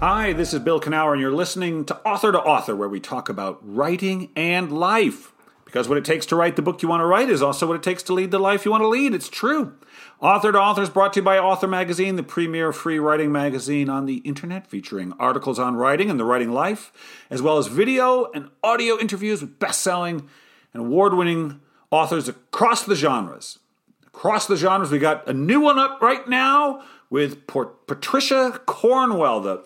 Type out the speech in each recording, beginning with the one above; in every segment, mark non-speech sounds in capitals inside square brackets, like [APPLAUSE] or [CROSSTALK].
Hi, this is Bill Kenower, and you're listening to Author to Author, where we talk about writing and life. Because what it takes to write the book you want to write is also what it takes to lead the life you want to lead. It's true. Author to Author is brought to you by Author Magazine, the premier free writing magazine on the internet, featuring articles on writing and the writing life, as well as video and audio interviews with best selling and award winning authors across the genres. Across the genres, we got a new one up right now with Patricia Cornwell, the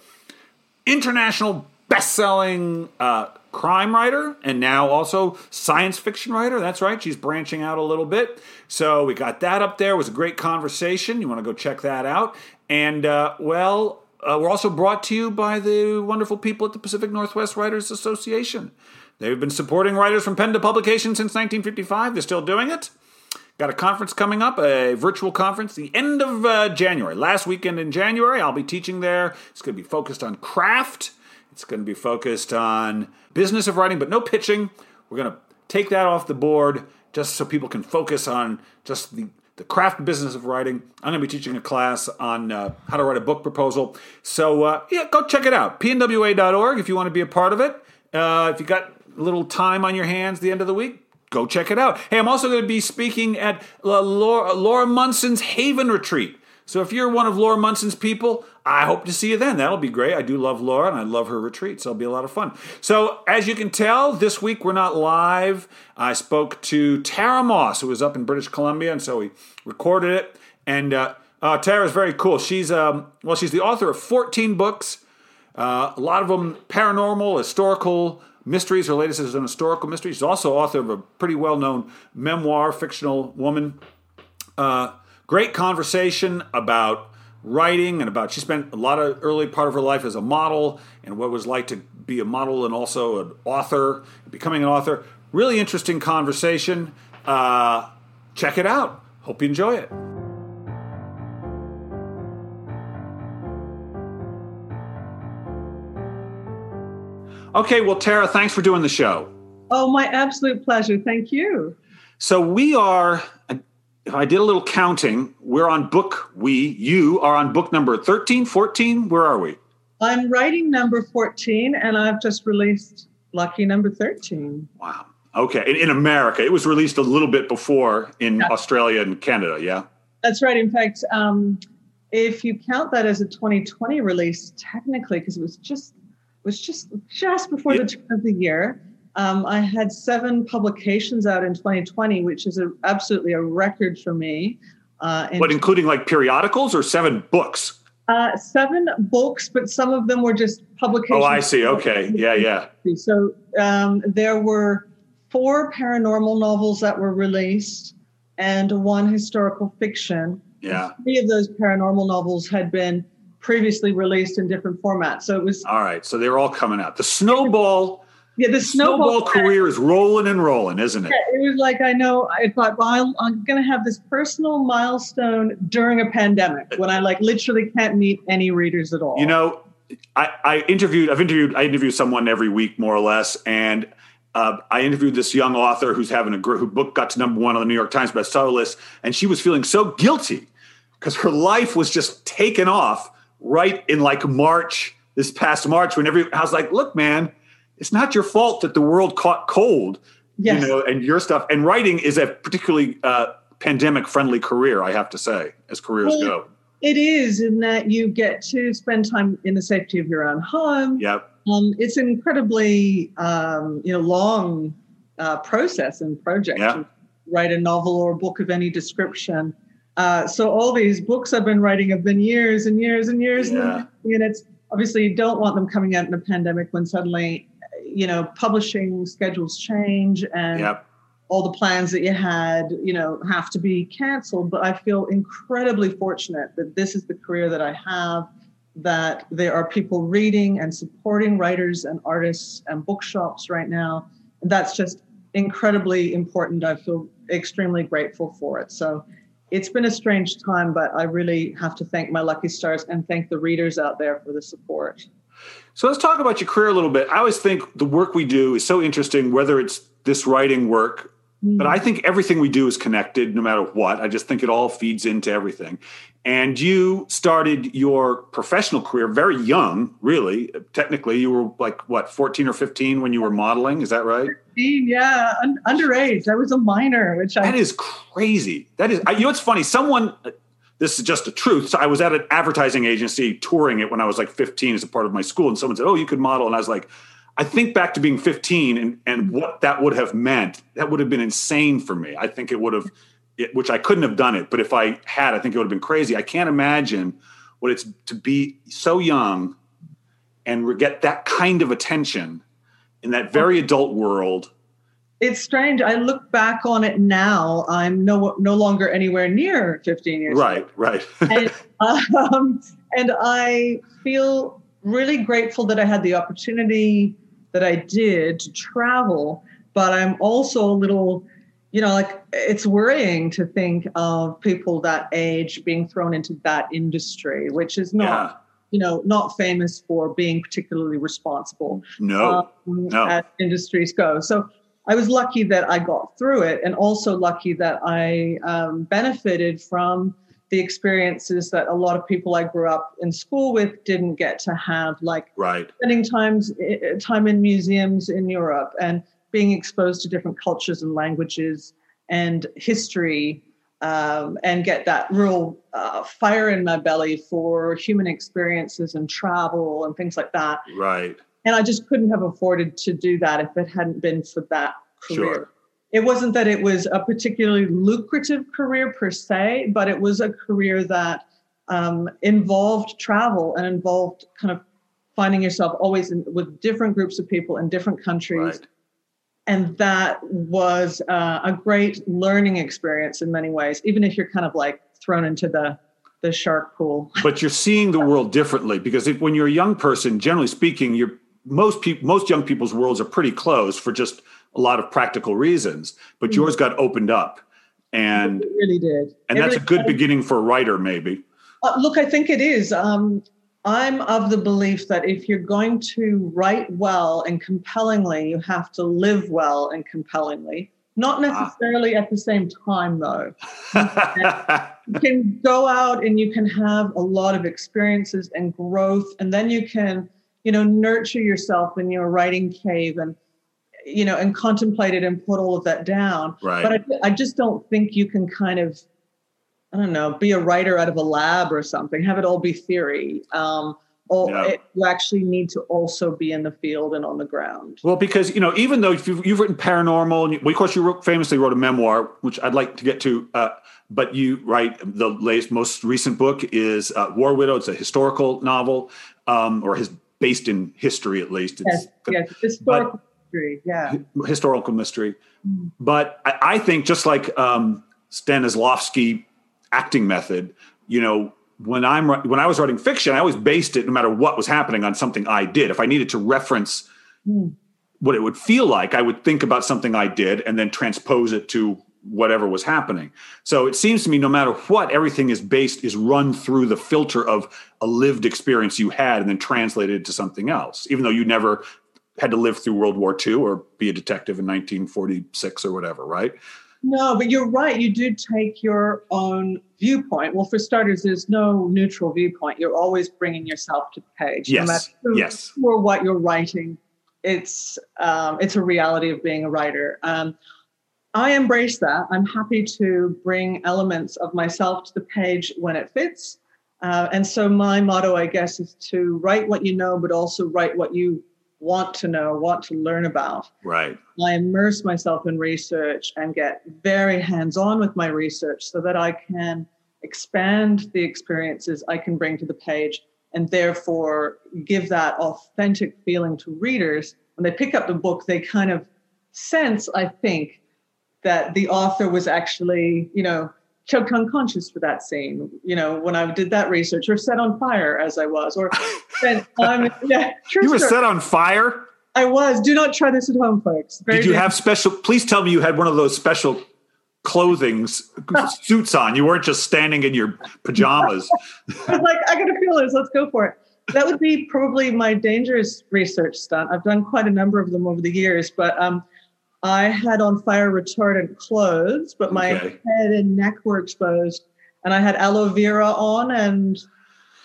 international best-selling uh, crime writer and now also science fiction writer. That's right. She's branching out a little bit. So we got that up there. It was a great conversation. You want to go check that out. And uh, well, uh, we're also brought to you by the wonderful people at the Pacific Northwest Writers Association. They've been supporting writers from pen to publication since 1955. They're still doing it. Got a conference coming up, a virtual conference, the end of uh, January. Last weekend in January, I'll be teaching there. It's going to be focused on craft. It's going to be focused on business of writing, but no pitching. We're going to take that off the board just so people can focus on just the, the craft business of writing. I'm going to be teaching a class on uh, how to write a book proposal. So, uh, yeah, go check it out. pnwa.org if you want to be a part of it. Uh, if you got a little time on your hands the end of the week, go check it out. Hey, I'm also going to be speaking at Laura, Laura Munson's Haven Retreat. So if you're one of Laura Munson's people, I hope to see you then. That'll be great. I do love Laura and I love her retreats. it'll be a lot of fun. So as you can tell, this week we're not live. I spoke to Tara Moss, who was up in British Columbia, and so we recorded it. And uh, uh, very cool. She's um, well, she's the author of 14 books. Uh, a lot of them paranormal, historical, mysteries. Her latest is an historical mystery. She's also author of a pretty well known memoir, fictional woman. Uh, great conversation about writing and about she spent a lot of early part of her life as a model and what it was like to be a model and also an author, becoming an author. Really interesting conversation. Uh, check it out. Hope you enjoy it. Okay, well, Tara, thanks for doing the show. Oh, my absolute pleasure. Thank you. So we are, if I did a little counting, we're on book, we, you are on book number 13, 14. Where are we? I'm writing number 14, and I've just released Lucky number 13. Wow. Okay. In, in America, it was released a little bit before in yeah. Australia and Canada, yeah? That's right. In fact, um, if you count that as a 2020 release, technically, because it was just was just just before the turn of the year. Um, I had seven publications out in 2020, which is a, absolutely a record for me. Uh, what, including like periodicals or seven books? Uh, seven books, but some of them were just publications. Oh, I see. Okay. Yeah, yeah. So um, there were four paranormal novels that were released and one historical fiction. Yeah. Three of those paranormal novels had been previously released in different formats. So it was all right. So they're all coming out. The snowball. Yeah, the, snowball, snowball career is rolling and rolling, isn't it? Yeah, it was like I know. I thought, well, I'm going to have this personal milestone during a pandemic when I like literally can't meet any readers at all. You know, I, I interviewed. I've interviewed. I interview someone every week, more or less, and uh, I interviewed this young author who's having a who book got to number one on the New York Times bestseller list, and she was feeling so guilty because her life was just taken off right in like March, this past March, when every I was like, look, man, it's not your fault that the world caught cold, yes. you know, and your stuff. And writing is a particularly uh, pandemic friendly career, I have to say, as careers well, go. It is in that you get to spend time in the safety of your own home. Yep. Um, it's an incredibly, um, you know, long uh, process and project to write a novel or a book of any description. Uh, so all these books I've been writing have been years and years and years, yeah. and it's obviously you don't want them coming out in a pandemic when suddenly, you know, publishing schedules change and yep. all the plans that you had, you know, have to be canceled. But I feel incredibly fortunate that this is the career that I have. That there are people reading and supporting writers and artists and bookshops right now. And that's just incredibly important. I feel extremely grateful for it. So it's been a strange time, but I really have to thank my lucky stars and thank the readers out there for the support. So let's talk about your career a little bit. I always think the work we do is so interesting, whether it's this writing work But mm. I think everything we do is connected no matter what. I just think it all feeds into everything. And you started your professional career very young, really. Technically, you were like, what, 14 or 15 when you were modeling? Is that right? 15, yeah, un- underage. I was a minor, which I. That is crazy. That is, you know, it's funny. Someone, uh, this is just the truth. So I was at an advertising agency touring it when I was like 15 as a part of my school, and someone said, Oh, you could model. And I was like, I think back to being 15 and, and what that would have meant. That would have been insane for me. I think it would have, it, which I couldn't have done it, but if I had, I think it would have been crazy. I can't imagine what it's to be so young and get that kind of attention in that very adult world. It's strange. I look back on it now. I'm no no longer anywhere near 15 years. Right, old. right. and, [LAUGHS] um, and I feel really grateful that I had the opportunity that I did to travel, but I'm also a little, you know, like it's worrying to think of people that age being thrown into that industry, which is not. Yeah. You know, not famous for being particularly responsible. No, um, no. As industries go. So I was lucky that I got through it, and also lucky that I um, benefited from the experiences that a lot of people I grew up in school with didn't get to have, like right. spending times time in museums in Europe and being exposed to different cultures and languages and history, um, and get that real uh, fire in my belly for human experiences and travel and things like that. Right. And I just couldn't have afforded to do that if it hadn't been for that career. Sure it wasn't that it was a particularly lucrative career per se, but it was a career that um, involved travel and involved kind of finding yourself always in, with different groups of people in different countries. Right. And that was uh, a great learning experience in many ways, even if you're kind of like thrown into the the shark pool. [LAUGHS] But you're seeing the world differently because if, when you're a young person, generally speaking, you're most people, most young people's worlds are pretty closed for just a lot of practical reasons, but mm-hmm. yours got opened up. And it really did. And it that's really a good beginning for a writer, maybe. Uh, look, I think it is. Um, I'm of the belief that if you're going to write well and compellingly, you have to live well and compellingly. Not ah. necessarily ah. at the same time, though. [LAUGHS] you can go out and you can have a lot of experiences and growth, and then you can, you know, nurture yourself in your writing cave and you know, and contemplate it and put all of that down. Right. But I, I just don't think you can kind of, I don't know, be a writer out of a lab or something, have it all be theory. Um, or yeah. it, you actually need to also be in the field and on the ground. Well, because you know, even though you've, you've written paranormal, and you, well, of course, you wrote, famously wrote a memoir, which I'd like to get to. Uh, but you write the latest, most recent book is uh, War Widow. It's a historical novel, um, or his based in history at least. It's, yes, yes, historical. Mystery, yeah, historical mystery. Mm-hmm. But I, I, think just like um, Stanislavski acting method, you know, when I'm when I was writing fiction, I always based it, no matter what was happening, on something I did. If I needed to reference mm. what it would feel like, I would think about something I did and then transpose it to whatever was happening. So it seems to me, no matter what, everything is based is run through the filter of a lived experience you had and then translated to something else, even though you never had to live through World War II or be a detective in 1946 or whatever, right? No, but you're right. You do take your own viewpoint. Well, for starters, there's no neutral viewpoint. You're always bringing yourself to the page. Yes. No matter who, yes. Or what you're writing, it's um, it's a reality of being a writer. Um, I embrace that. I'm happy to bring elements of myself to the page when it fits. Uh, and so my motto, I guess, is to write what you know, but also write what you want to know, want to learn about. Right. I immerse myself in research and get very hands on with my research so that I can expand the experiences I can bring to the page and therefore give that authentic feeling to readers. When they pick up the book, they kind of sense, I think, that the author was actually, you know, choked unconscious for that scene, you know, when I did that research, or set on fire as I was, or [LAUGHS] spent time. Yeah, you were story. set on fire. I was. Do not try this at home, folks. Very did you have special? Please tell me you had one of those special clothing [LAUGHS] suits on. You weren't just standing in your pajamas. [LAUGHS] I was like, I got to feel this. Let's go for it. That would be probably my dangerous research stunt. I've done quite a number of them over the years, but um, I had on fire retardant clothes, but my Okay. head and neck were exposed, and I had aloe vera on, and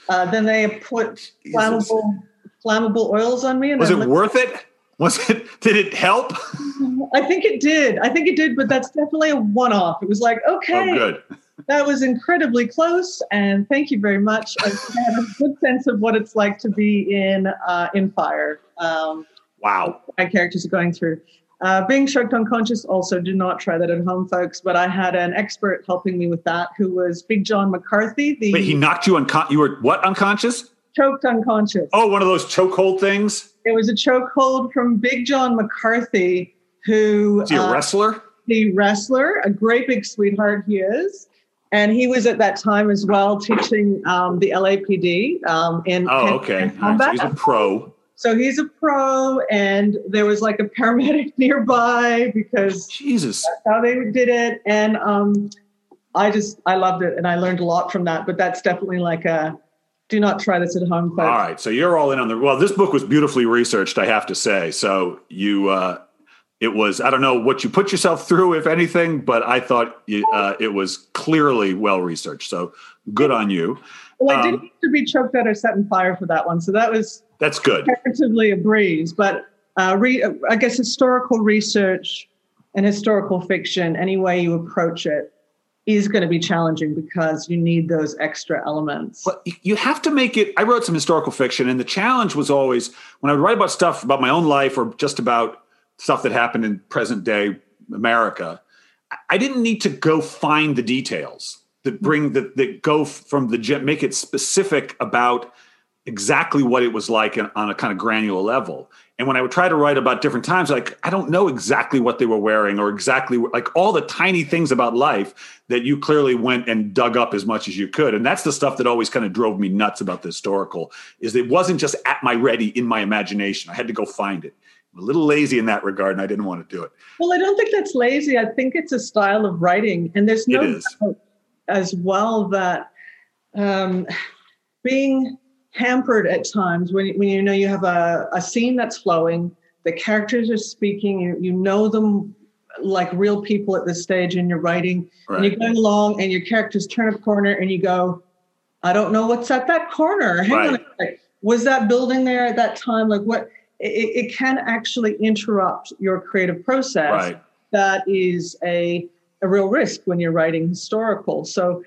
uh, then they put flammable flammable oils on me. And Was then it worth it? Was it? Did it help? I think it did. I think it did, but that's definitely a one-off. It was like, okay, Oh, good. that was incredibly close, and thank you very much. I have a good sense of what it's like to be in uh, in fire. Um, Wow. my characters are going through. Uh, being choked unconscious, also do not try that at home, folks. But I had an expert helping me with that, who was Big John McCarthy, the Wait, he knocked you uncon. You were what? Unconscious? choked unconscious. Oh, one of those chokehold things. It was a chokehold from Big John McCarthy, who Is he a uh, wrestler? the wrestler, a great big sweetheart he is. And he was at that time as well teaching um, the LAPD um, in Oh, okay. Right, so he's a pro. So he's a pro, and there was like a paramedic [LAUGHS] nearby because Jesus. that's how they did it. And um, I just I loved it, and I learned a lot from that. But that's definitely like a do not try this at home, folks. All right, so you're all in on the. Well, this book was beautifully researched, I have to say. So you, uh, it was. I don't know what you put yourself through, if anything, but I thought uh, it was clearly well researched. So good on you. Well, I Um, didn't have to be choked out or set on fire for that one, so that was That's good. comparatively a breeze. But uh, re- I guess historical research and historical fiction, any way you approach it, is going to be challenging because you need those extra elements. But you- have to make it. I wrote some historical fiction, and the challenge was always when I would write about stuff about my own life or just about stuff that happened in present day America. I- I didn't need to go find the details that bring that that go from the make it specific about exactly what it was like on a kind of granular level. And when I would try to write about different times, like I don't know exactly what they were wearing or exactly like all the tiny things about life that you clearly went and dug up as much as you could. And that's the stuff that always kind of drove me nuts about the historical is it wasn't just at my ready in my imagination. I had to go find it. I'm a little lazy in that regard, and I didn't want to do it. Well, I don't think that's lazy. I think it's a style of writing, and there's no doubt as well that um, being hampered at times when when you know you have a, a scene that's flowing, the characters are speaking, you you know them like real people at this stage in your writing, and you're going along, and your characters turn a corner, and you go, I don't know what's at that corner. Hang on, a Right. sec. was that building there at that time? Like what? It, it can actually interrupt your creative process Right. that is a, a real risk when you're writing historical. So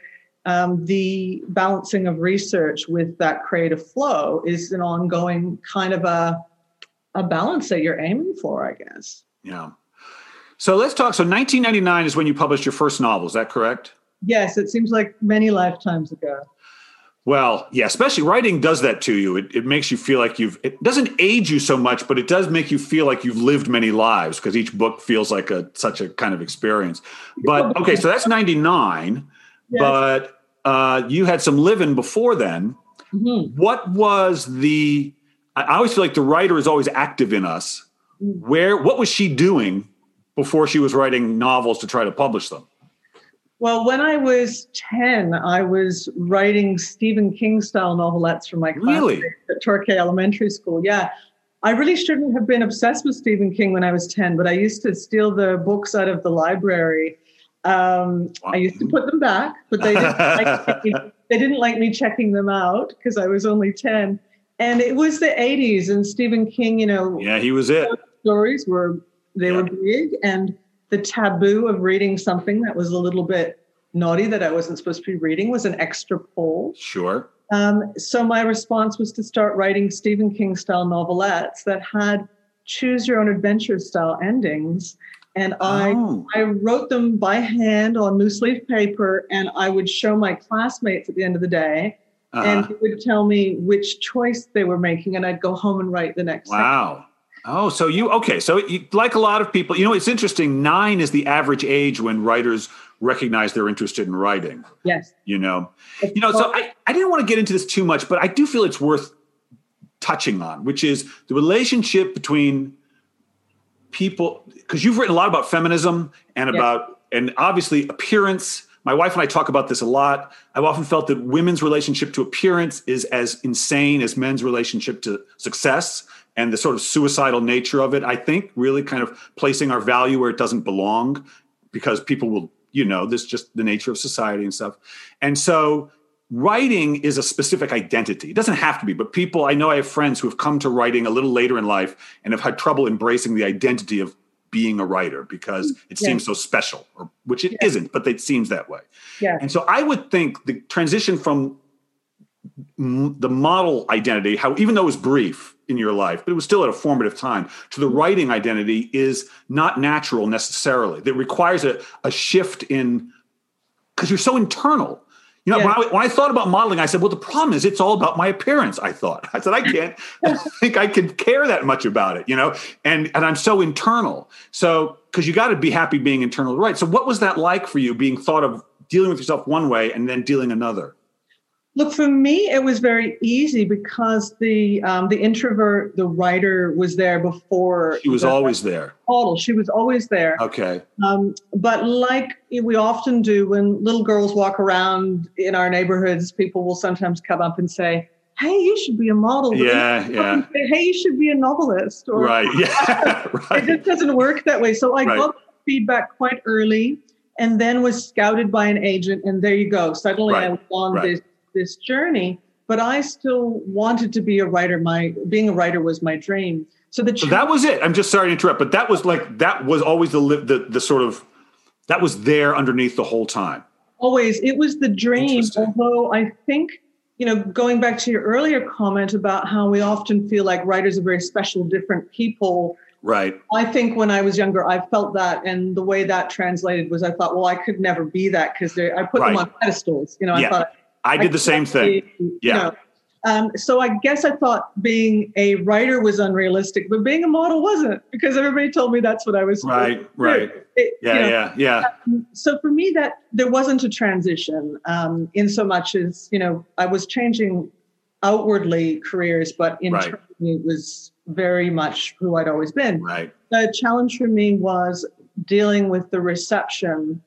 um, the balancing of research with that creative flow is an ongoing kind of a, a balance that you're aiming for, I guess. Yeah. So let's talk. So 1999 is when you published your first novel. Is that correct? Yes, it seems like many lifetimes ago. Well, yeah, especially writing does that to you. It, it makes you feel like you've, it doesn't age you so much, but it does make you feel like you've lived many lives because each book feels like a such a kind of experience. But [LAUGHS] okay, so that's 99, Yes. but uh, you had some living before then. Mhm. What was the, I always feel like the writer is always active in us. Where, what was she doing before she was writing novels to try to publish them? Well, when I was 10, I was writing Stephen King style novelettes for my Really? at Torquay Elementary School. Yeah. I really shouldn't have been obsessed with Stephen King when I was 10, but I used to steal the books out of the library. Um, I used to put them back, but they didn't, [LAUGHS] like me, they didn't like me checking them out because I was only 10. And it was the 80s, and Stephen King, you know, Yeah, he was it. stories were they were big and the taboo of reading something that was a little bit naughty that I wasn't supposed to be reading was an extra pull. Sure. Um, so my response was to start writing Stephen King style novelettes that had choose your own adventure style endings. And I Oh. I wrote them by hand on loose leaf paper and I would show my classmates at the end of the day and Uh-huh. they would tell me which choice they were making and I'd go home and write the next. Wow. Oh, so you okay? So you, like a lot of people, you know, it's interesting. Nine is the average age when writers recognize they're interested in writing. Yes. You know, you know. So I, I didn't want to get into this too much, but I do feel it's worth touching on, which is the relationship between people. Because you've written a lot about feminism and about, and obviously appearance. My wife and I talk about this a lot. I've often felt that women's relationship to appearance is as insane as men's relationship to success and the sort of suicidal nature of it, I think really kind of placing our value where it doesn't belong because people will, you know, this is just the nature of society and stuff. And so writing is a specific identity. It doesn't have to be, but people, I know I have friends who have come to writing a little later in life and have had trouble embracing the identity of being a writer because it yeah. seems so special, or which it yeah. not but it seems that way. Yeah. And so I would think the transition from the model identity, how even though it was brief in your life, but it was still at a formative time, to the mm-hmm. writing identity is not natural necessarily. That requires a, a shift in because you're so internal. You know, yeah. when, I, when I thought about modeling, I said, well, the problem is it's all about my appearance. I thought, [LAUGHS] I said, I [LAUGHS] can't I think I can care that much about it, you know, and, and I'm so internal. So, because you got to be happy being internal, right? So, what was that like for you being thought of dealing with yourself one way and then dealing another? Look, for me, it was very easy because the um, the introvert, the writer, was there before. She was the, always there. Model, she was always there. Okay. Um, but like we often do, when little girls walk around in our neighborhoods, people will sometimes come up and say, "Hey, you should be a model." Yeah, yeah. Say, hey, you should be a novelist. Or, right. [LAUGHS] Yeah. [LAUGHS] right. It just doesn't work that way. So I right. got feedback quite early and then was scouted by an agent and there you go suddenly right. i was on right. this this journey, but I still wanted to be a writer. My being a writer was my dream. So the so that was it. I'm just sorry to interrupt, but that was like that was always the the the sort of that was there underneath the whole time. Always, it was the dream. Although I think you know, going back to your earlier comment about how we often feel like writers are very special, different people. Right. I think when I was younger, I felt that, and the way that translated was, I thought, well, I could never be that because I put right. them on pedestals. You know, I thought I did the same thing. Yeah. You know, um, so I guess I thought being a writer was unrealistic, but being a model wasn't because everybody told me that's what I was. Right, right. It, yeah, you know, yeah, yeah. Um, so for me, that there wasn't a transition um, in so much as you know I was changing outwardly careers, but internally right. it was very much who I'd always been. Right. The challenge for me was dealing with the reception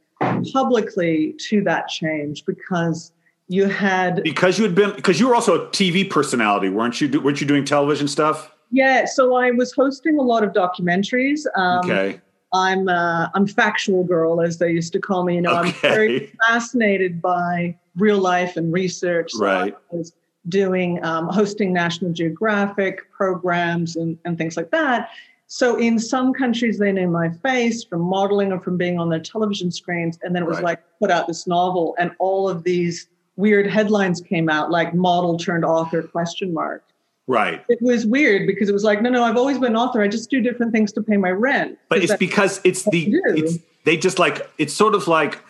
publicly to that change because you had because you had been because you were also a TV personality, weren't you? Weren't you doing television stuff? Yeah, so I was hosting a lot of documentaries. Um, okay. I'm uh, I'm factual girl, as they used to call me. You know, okay. I'm very fascinated by real life and research. So right. I was doing um, hosting National Geographic programs and, and things like that. So in some countries, they knew my face from modeling or from being on their television screens, and then it was right. like put out this novel, and all of these weird headlines came out like model turned author question mark. Right. It was weird because it was like no no i've always been an author i just do different things to pay my rent. But it's because it's the it's, they just like it's sort of like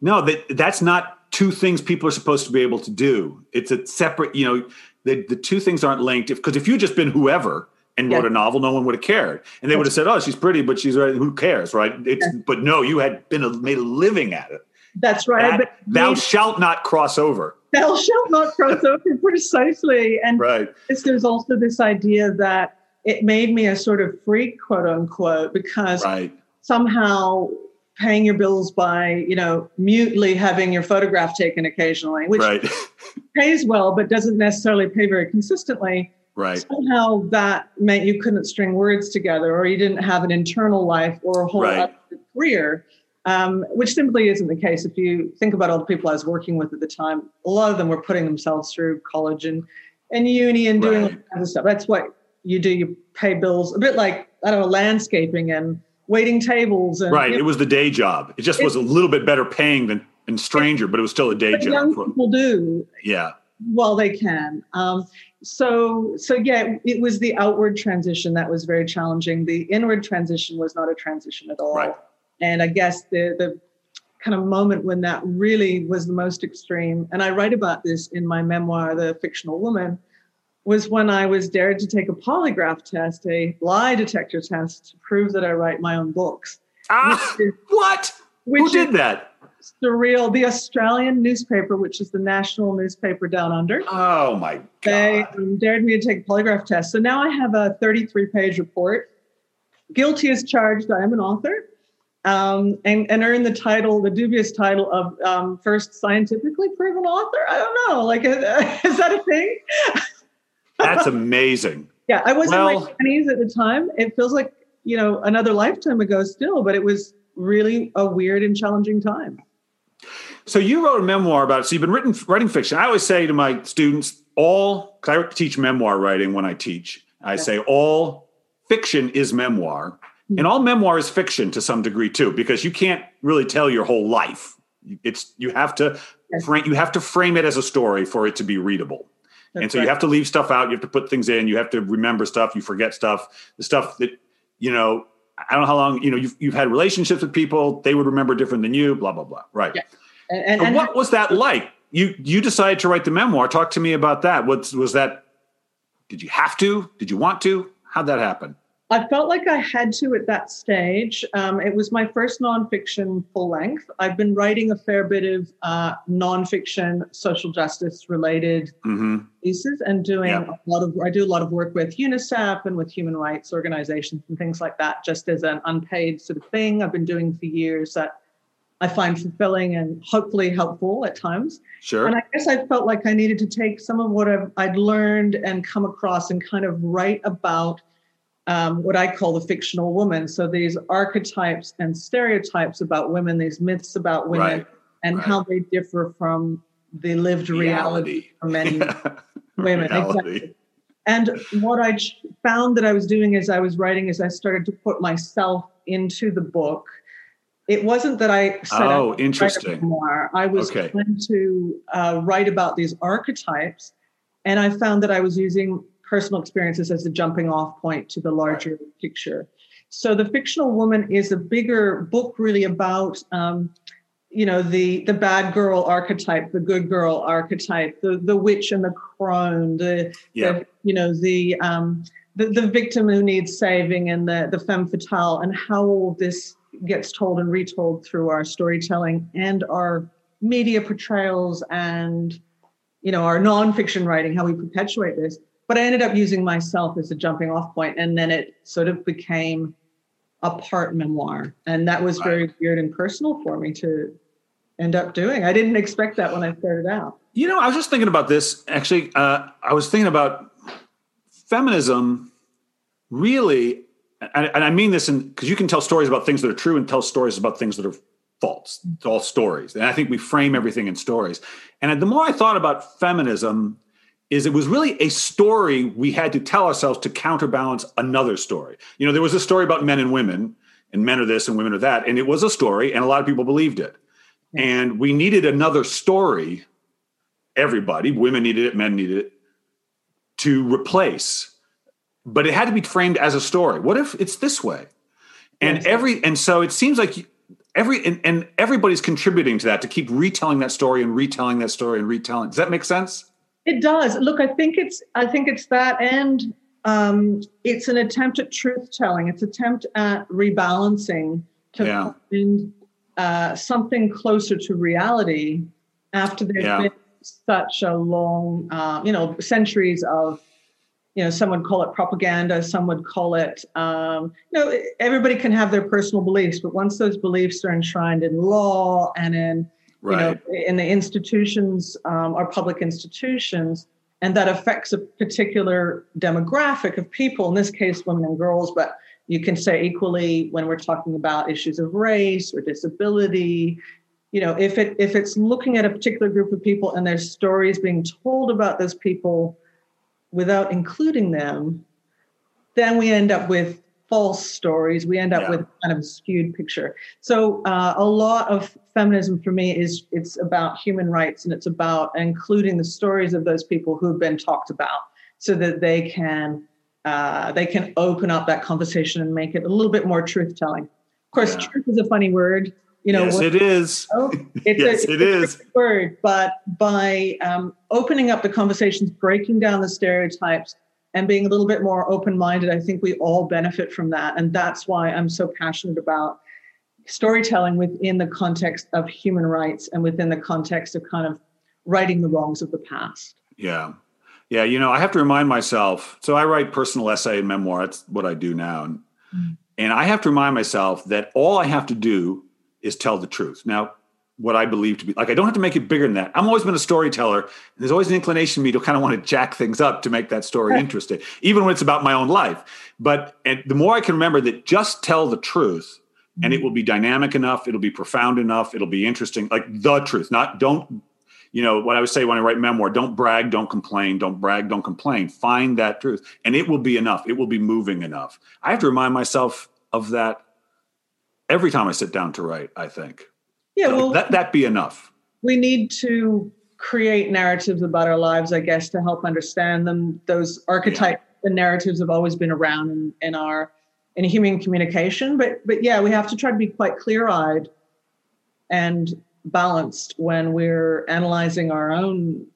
no that that's not two things people are supposed to be able to do. It's a separate you know the, the two things aren't linked. Because if, if you just been whoever and wrote a novel, no one would have cared, and they would have said, "Oh, she's pretty, but she's right. Who cares, right?" It's but no, you had been a, made a living at it. That's right. That, thou shalt not cross over. Thou shalt not cross over [LAUGHS] precisely. And right. there's also this idea that it made me a sort of freak, quote unquote, because right. somehow paying your bills by, you know, mutely having your photograph taken occasionally, which right. [LAUGHS] pays well but doesn't necessarily pay very consistently. Right. Somehow that meant you couldn't string words together or you didn't have an internal life or a whole right. career um, which simply isn't the case. If you think about all the people I was working with at the time, a lot of them were putting themselves through college and, and uni and doing right. all kinds of stuff. That's what you do. You pay bills, a bit like, I don't know, landscaping and waiting tables. And, right. You know, it was the day job. It just was a little bit better paying than and stranger, but it was still a day job. Young people do. Yeah. Well, they can. Um, so, so yeah, it was the outward transition that was very challenging. The inward transition was not a transition at all. Right. And I guess the the kind of moment when that really was the most extreme, and I write about this in my memoir, The Fictional Woman, was when I was dared to take a polygraph test, a lie detector test, to prove that I write my own books. Ah, is, what? Who did that? Surreal. The Australian newspaper, which is the national newspaper down under. Oh my God. They um, dared me to take a polygraph test. So now I have a 33 page report. Guilty as charged, I am an author um, and, and earn the title, the dubious title of um, first scientifically proven author. I don't know. Like, [LAUGHS] is that a thing? That's [LAUGHS] amazing. Yeah, I was Well- in my twenties at the time. It feels like you know another lifetime ago still, but it was really a weird and challenging time. So you wrote a memoir about it. So you've been written, writing fiction. I always say to my students, all because I teach memoir writing when I teach. I say all fiction is memoir, and all memoir is fiction to some degree too, because you can't really tell your whole life. It's you have to frame you have to frame it as a story for it to be readable. and That's so you have to leave stuff out. You have to put things in. You have to remember stuff. You forget stuff. The stuff that you know. I don't know how long you know you've you've had relationships with people. They would remember different than you. Blah blah blah. Right. Yeah. and, and, And and what was that like? You you decided to write the memoir. Talk to me about that. What was that? Did you have to? Did you want to? How'd that happen? I felt like I had to at that stage. Um, it was my first nonfiction full length. I've been writing a fair bit of uh, nonfiction social justice related hmm pieces and doing Yeah. a lot of I do a lot of work with UNICEF and with human rights organizations and things like that, just as an unpaid sort of thing I've been doing for years that I find fulfilling and hopefully helpful at times. Sure. And I guess I felt like I needed to take some of what I've, I'd learned and come across and kind of write about um, what I call the fictional woman. So these archetypes and stereotypes about women, these myths about women, Right, and right. how they differ from the lived reality, for many [LAUGHS] women. Reality. Exactly. And what I found that I was doing as I was writing is I started to put myself into the book. It wasn't that I out Oh, interesting. memoir. I was Okay. trying to uh, write about these archetypes, and I found that I was using personal experiences as a jumping off point to the larger picture. So the fictional woman is a bigger book, really about um, you know the the bad girl archetype, the good girl archetype, the the witch and the crone, the, Yeah. the you know the um, the, the victim who needs saving and the, the femme fatale and how all this gets told and retold through our storytelling and our media portrayals and you know our nonfiction writing how we perpetuate this but i ended up using myself as a jumping off point and then it sort of became a part memoir and that was very weird and personal for me to end up doing i didn't expect that when i started out You know, I was just thinking about this. Actually, uh, I was thinking about feminism. Really, and, and I mean this because you can tell stories about things that are true and tell stories about things that are false. It's all stories, and I think we frame everything in stories. And the more I thought about feminism, is it was really a story we had to tell ourselves to counterbalance another story. You know, there was a story about men and women, and men are this and women are that, and it was a story, and a lot of people believed it. And we needed another story everybody, women needed it, men needed it, to replace. But it had to be framed as a story. What if it's this way? And Yes. every and so it seems like every and, and everybody's contributing to that to keep retelling that story and retelling that story and retelling. Does that make sense? It does. Look, I think it's I think it's that and um, it's an attempt at truth telling. It's attempt at rebalancing to Yeah. find uh, something closer to reality after there's Yeah. been such a long, uh, you know, centuries of, you know, some would call it propaganda, some would call it, um, you know, everybody can have their personal beliefs, but once those beliefs are enshrined in law and in you know, in the institutions um, or public institutions, and that affects a particular demographic of people, in this case, women and girls, but you can say equally when we're talking about issues of race or disability. You know, if it if it's looking at a particular group of people and there's stories being told about those people without including them, then we end up with false stories. We end up Yeah. with kind of a skewed picture. So uh, a lot of feminism for me is it's about human rights and it's about including the stories of those people who've been talked about, so that they can uh, they can open up that conversation and make it a little bit more truth telling. Of course, Yeah. truth is a funny word. You know, yes, what- it is. [LAUGHS] Oh, it's Yes, a, it it's is. word, but by um, opening up the conversations, breaking down the stereotypes, and being a little bit more open-minded, I think we all benefit from that, and that's why I'm so passionate about storytelling within the context of human rights and within the context of kind of righting the wrongs of the past. Yeah. Yeah. You know, I have to remind myself. So I write personal essay and memoir. That's what I do now. And, Mm. and I have to remind myself that all I have to do is tell the truth. Now, what I believe to be like I don't have to make it bigger than that. I'm always been a storyteller. and There's always an inclination in me to kind of want to jack things up to make that story interesting, even when it's about my own life. But and the more I can remember that just tell the truth and it mm-hmm. will be dynamic enough, it'll be profound enough, it'll be interesting, like the truth. Not don't you know what I would say when I write memoir, don't brag, don't complain, don't brag, don't complain. Find that truth and it will be enough. It will be moving enough. I have to remind myself of that every time I sit down to write, I think. Yeah, well, that that be enough. We need to create narratives about our lives, I guess, to help understand them. Those archetypes yeah. and narratives have always been around in, in our in human communication. But but yeah, we have to try to be quite clear-eyed and balanced when we're analyzing our own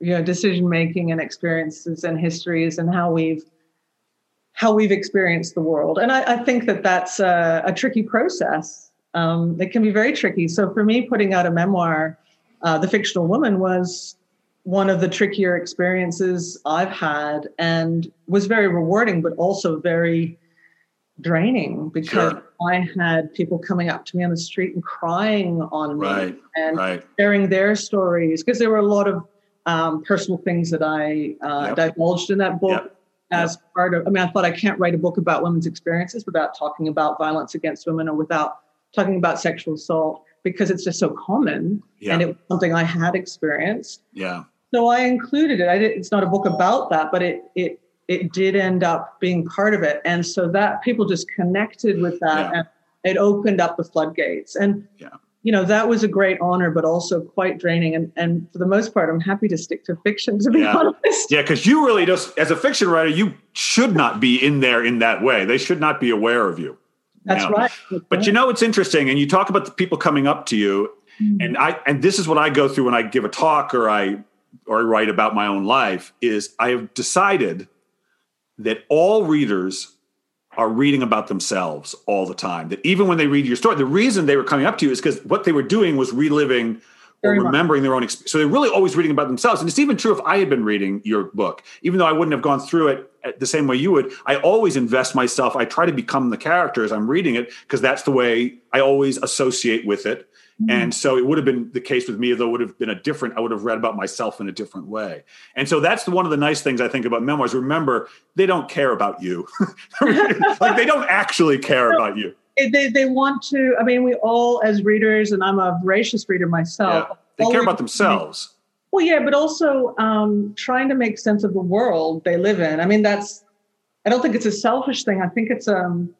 you know decision making and experiences and histories and how we've how we've experienced the world and i, I think that that's a, a tricky process um, it can be very tricky. So for me, putting out a memoir, uh, The Fictional Woman, was one of the trickier experiences I've had and was very rewarding, but also very draining because sure. I had people coming up to me on the street and crying on me right, and right. sharing their stories because there were a lot of um, personal things that I uh, yep. divulged in that book. Yep. As yep. part of, I mean, I thought I can't write a book about women's experiences without talking about violence against women or without talking about sexual assault because it's just so common yeah. and it was something I had experienced. Yeah. So I included it. I did, it's not a book about that, but it it it did end up being part of it, and so that people just connected with that, yeah. and it opened up the floodgates. And yeah. you know that was a great honor, but also quite draining. And and for the most part, I'm happy to stick to fiction. To be yeah. honest, yeah, because you really just as a fiction writer, you should not be in there in that way. They should not be aware of you. That's now. right. but you know, it's interesting. And you talk about the people coming up to you mm-hmm. and I, and this is what I go through when I give a talk or I, or I write about my own life is I have decided that all readers are reading about themselves all the time. That even when they read your story, the reason they were coming up to you is because what they were doing was reliving or remembering their own experience. So they're really always reading about themselves. And it's even true if I had been reading your book, even though I wouldn't have gone through it the same way you would. I always invest myself. I try to become the character as I'm reading it because that's the way I always associate with it. Mm-hmm. And so it would have been the case with me, though it would have been a different, I would have read about myself in a different way. And so that's the, one of the nice things I think about memoirs. Remember, they don't care about you. [LAUGHS] like they don't actually care about you they, they want to i mean we all as readers and i'm a voracious reader myself yeah, they care about themselves well yeah but also um, trying to make sense of the world they live in i mean that's i don't think it's a selfish thing i think it's um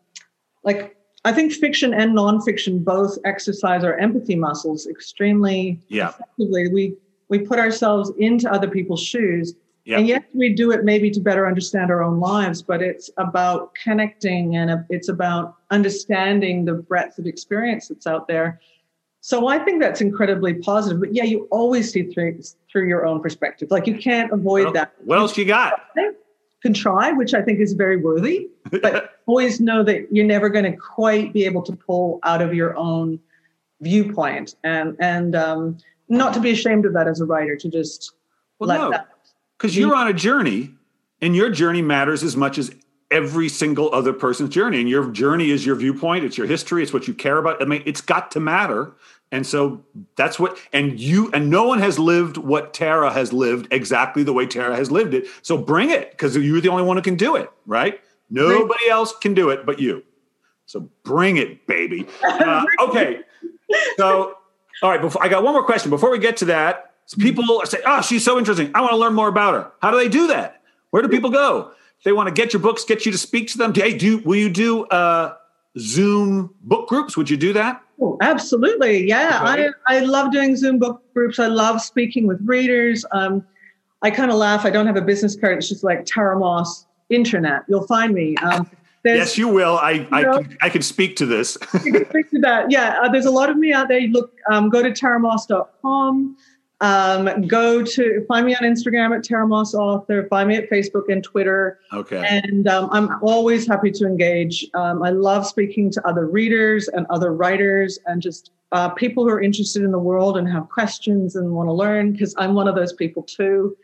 like i think fiction and nonfiction both exercise our empathy muscles extremely yeah. effectively we we put ourselves into other people's shoes. And yes, we do it maybe to better understand our own lives, but it's about connecting and it's about understanding the breadth of experience that's out there. So I think that's incredibly positive. But yeah, you always see through through your own perspective. Like you can't avoid well, that. What else you got? Can try, which I think is very worthy, but [LAUGHS] always know that you're never going to quite be able to pull out of your own viewpoint, and and um, not to be ashamed of that as a writer, to just well, let no. that because you're on a journey and your journey matters as much as every single other person's journey. And your journey is your viewpoint it's your history it's what you care about. I mean it's got to matter. And so that's what and you and no one has lived what tara has lived exactly the way tara has lived it. So bring it because you're the only one who can do it right? Nobody else can do it but you. So bring it baby. [LAUGHS] Uh, okay. So all right before i got one more question. Before we get to that people say, "Oh, she's so interesting. I want to learn more about her." How do they do that? Where do people go? They want to get your books, get you to speak to them. Hey, do will you do uh, Zoom book groups? Would you do that? Oh, absolutely. Yeah, okay. I I love doing Zoom book groups. I love speaking with readers. Um, I kind of laugh. I don't have a business card. It's just like Tara Moss Internet. You'll find me. Um, yes, you will. I I, know, can, I can speak to this. you can speak to that. Yeah, uh, there's a lot of me out there. You look, um, go to taramoss.com. Um, go to find me on Instagram at Tara Moss Author. Find me at Facebook and Twitter. Okay. And um, I'm always happy to engage. Um, I love speaking to other readers and other writers and just uh, people who are interested in the world and have questions and want to learn because I'm one of those people too.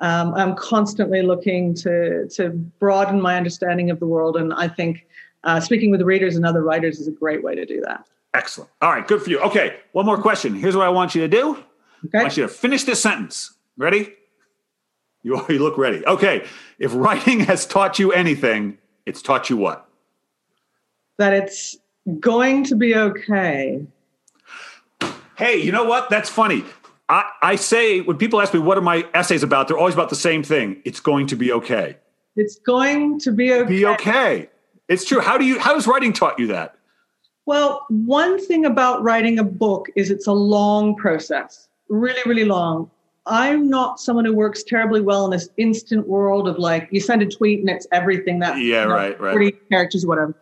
Um, I'm constantly looking to to broaden my understanding of the world, and I think uh, speaking with readers and other writers is a great way to do that. Excellent. All right, good for you. Okay, one more question. Here's what I want you to do. Okay. I want you to finish this sentence. Ready? You, [LAUGHS] you look ready. Okay. If writing has taught you anything, it's taught you what? That it's going to be okay. Hey, you know what? That's funny. I, I say when people ask me what are my essays about, they're always about the same thing. It's going to be okay. It's going to be okay. Be okay. It's true. How do you how has writing taught you that? Well, one thing about writing a book is it's a long process, really, really long. I'm not someone who works terribly well in this instant world of like you send a tweet and it's everything that Yeah, you know, right, right. 40 characters, whatever.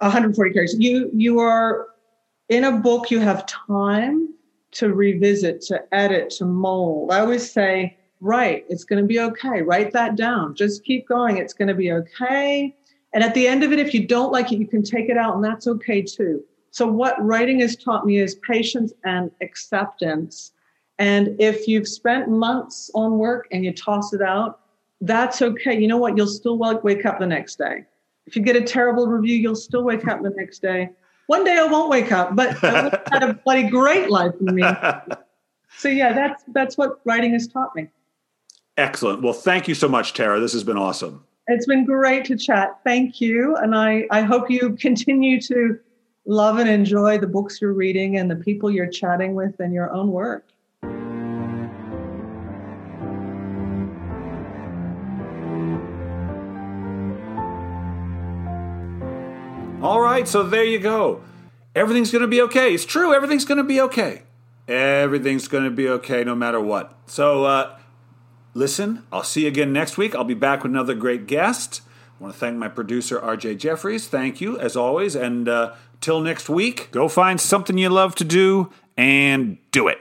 140 characters. You you are in a book, you have time to revisit, to edit, to mold. I always say, write, it's going to be okay. Write that down. Just keep going. It's going to be okay. And at the end of it, if you don't like it, you can take it out, and that's okay too. So, what writing has taught me is patience and acceptance. And if you've spent months on work and you toss it out, that's okay. You know what? You'll still wake up the next day. If you get a terrible review, you'll still wake up the next day. One day I won't wake up, but I had a [LAUGHS] bloody great life in me. So yeah, that's that's what writing has taught me. Excellent. Well, thank you so much, Tara. This has been awesome. It's been great to chat. Thank you. And I, I hope you continue to love and enjoy the books you're reading and the people you're chatting with and your own work. All right, so there you go. Everything's going to be okay. It's true. Everything's going to be okay. Everything's going to be okay no matter what. So, uh, listen, I'll see you again next week. I'll be back with another great guest. I want to thank my producer, RJ Jeffries. Thank you, as always. And uh, till next week, go find something you love to do and do it.